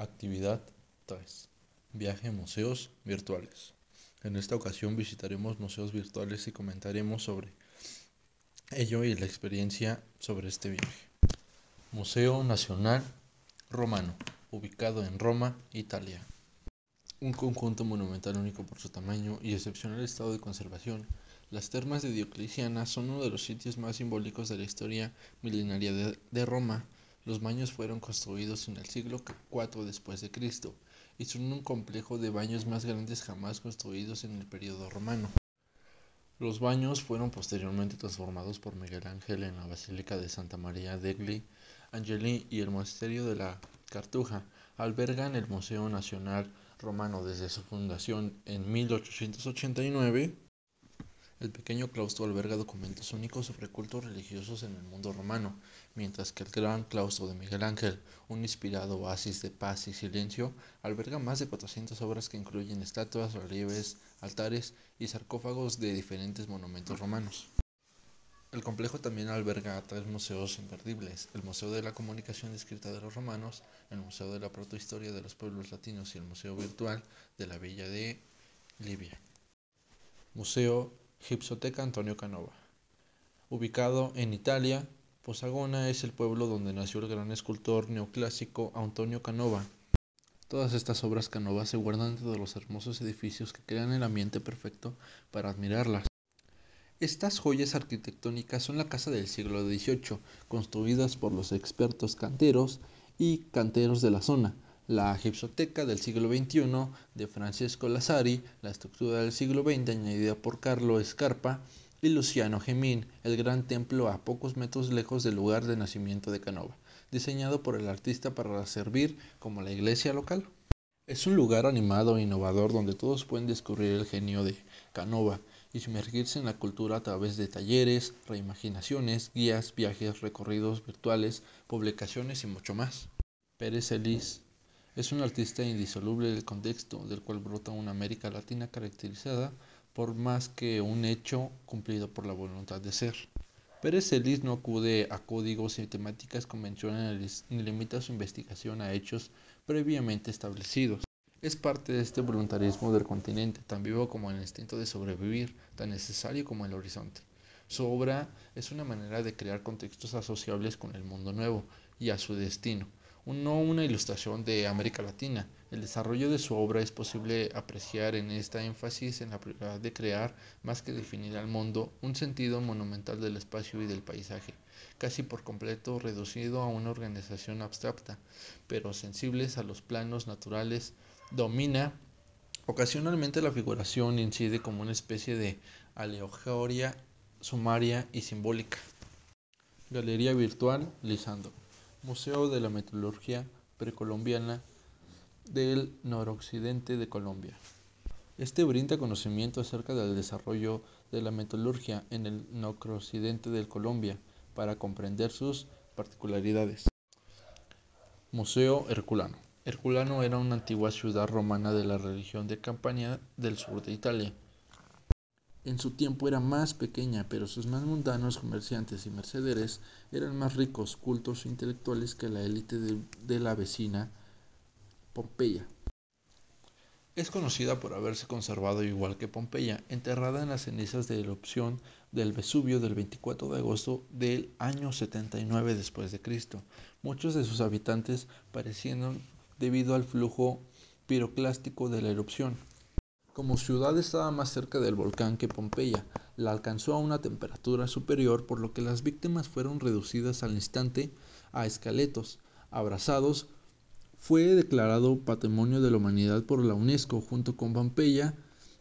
Actividad 3. Viaje a museos virtuales. En esta ocasión visitaremos museos virtuales y comentaremos sobre ello y la experiencia sobre este viaje. Museo Nacional Romano, ubicado en Roma, Italia. Un conjunto monumental único por su tamaño y excepcional estado de conservación, las termas de Diocleciana son uno de los sitios más simbólicos de la historia milenaria de, de Roma los baños fueron construidos en el siglo IV después de Cristo y son un complejo de baños más grandes jamás construidos en el periodo romano. Los baños fueron posteriormente transformados por Miguel Ángel en la Basílica de Santa María degli Angeli y el Monasterio de la Cartuja. Albergan el Museo Nacional Romano desde su fundación en 1889 el pequeño claustro alberga documentos únicos sobre cultos religiosos en el mundo romano, mientras que el gran claustro de Miguel Ángel, un inspirado oasis de paz y silencio, alberga más de 400 obras que incluyen estatuas, relieves, altares y sarcófagos de diferentes monumentos romanos. El complejo también alberga tres museos imperdibles, el Museo de la Comunicación Escrita de los Romanos, el Museo de la Protohistoria de los Pueblos Latinos y el Museo Virtual de la Villa de Libia. Museo Gipsoteca Antonio Canova. Ubicado en Italia, Posagona es el pueblo donde nació el gran escultor neoclásico Antonio Canova. Todas estas obras Canova se guardan dentro de los hermosos edificios que crean el ambiente perfecto para admirarlas. Estas joyas arquitectónicas son la casa del siglo XVIII, construidas por los expertos canteros y canteros de la zona, la gipsoteca del siglo XXI de Francesco Lazzari, la estructura del siglo XX añadida por Carlo Escarpa y Luciano Gemín, el gran templo a pocos metros lejos del lugar de nacimiento de Canova, diseñado por el artista para servir como la iglesia local. Es un lugar animado e innovador donde todos pueden descubrir el genio de Canova y sumergirse en la cultura a través de talleres, reimaginaciones, guías, viajes, recorridos virtuales, publicaciones y mucho más. Pérez Elís es un artista indisoluble del contexto del cual brota una América Latina caracterizada por más que un hecho cumplido por la voluntad de ser. Pérez Celis no acude a códigos y temáticas convencionales ni limita su investigación a hechos previamente establecidos. Es parte de este voluntarismo del continente, tan vivo como el instinto de sobrevivir, tan necesario como el horizonte. Su obra es una manera de crear contextos asociables con el mundo nuevo y a su destino, no una ilustración de América Latina. El desarrollo de su obra es posible apreciar en esta énfasis en la prioridad de crear, más que definir al mundo, un sentido monumental del espacio y del paisaje, casi por completo reducido a una organización abstracta, pero sensibles a los planos naturales, domina Ocasionalmente la figuración incide como una especie de alegoria sumaria y simbólica. Galería virtual Lisando. Museo de la Metalurgia Precolombiana del Noroccidente de Colombia. Este brinda conocimiento acerca del desarrollo de la metalurgia en el noroccidente de Colombia para comprender sus particularidades. Museo Herculano. Herculano era una antigua ciudad romana de la región de Campania del sur de Italia. En su tiempo era más pequeña, pero sus más mundanos comerciantes y mercaderes eran más ricos, cultos e intelectuales que la élite de, la vecina Pompeya. Es conocida por haberse conservado igual que Pompeya, enterrada en las cenizas de erupción del Vesubio del 24 de agosto del año 79 después de Cristo. Muchos de sus habitantes parecieron debido al flujo piroclástico de la erupción. Como ciudad estaba más cerca del volcán que Pompeya, la alcanzó a una temperatura superior, por lo que las víctimas fueron reducidas al instante a esqueletos abrazados. Fue declarado Patrimonio de la Humanidad por la UNESCO junto con Pompeya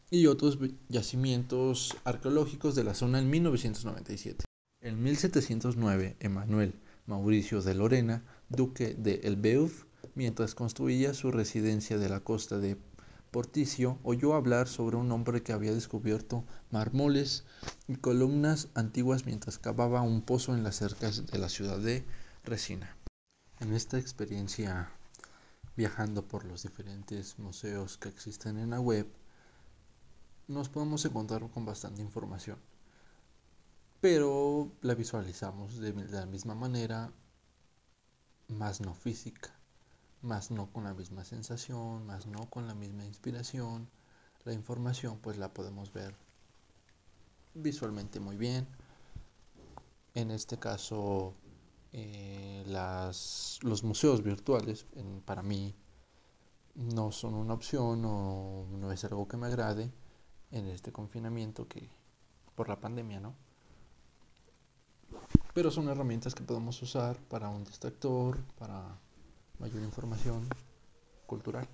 y otros yacimientos arqueológicos de la zona en 1997. En 1709, Emanuel Mauricio de Lorena, duque de Elbeuf, mientras construía su residencia de la costa de Porticio oyó hablar sobre un hombre que había descubierto mármoles y columnas antiguas mientras cavaba un pozo en las cercas de la ciudad de Resina. En esta experiencia viajando por los diferentes museos que existen en la web, nos podemos encontrar con bastante información, pero la visualizamos de la misma manera, más no física, más no con la misma sensación, más no con la misma inspiración. La información pues la podemos ver visualmente muy bien. En este caso, eh, las, los museos virtuales para mí no son una opción o no es algo que me agrade en este confinamiento que por la pandemia, ¿no? Pero son herramientas que podemos usar para un distractor, para mayor información cultural.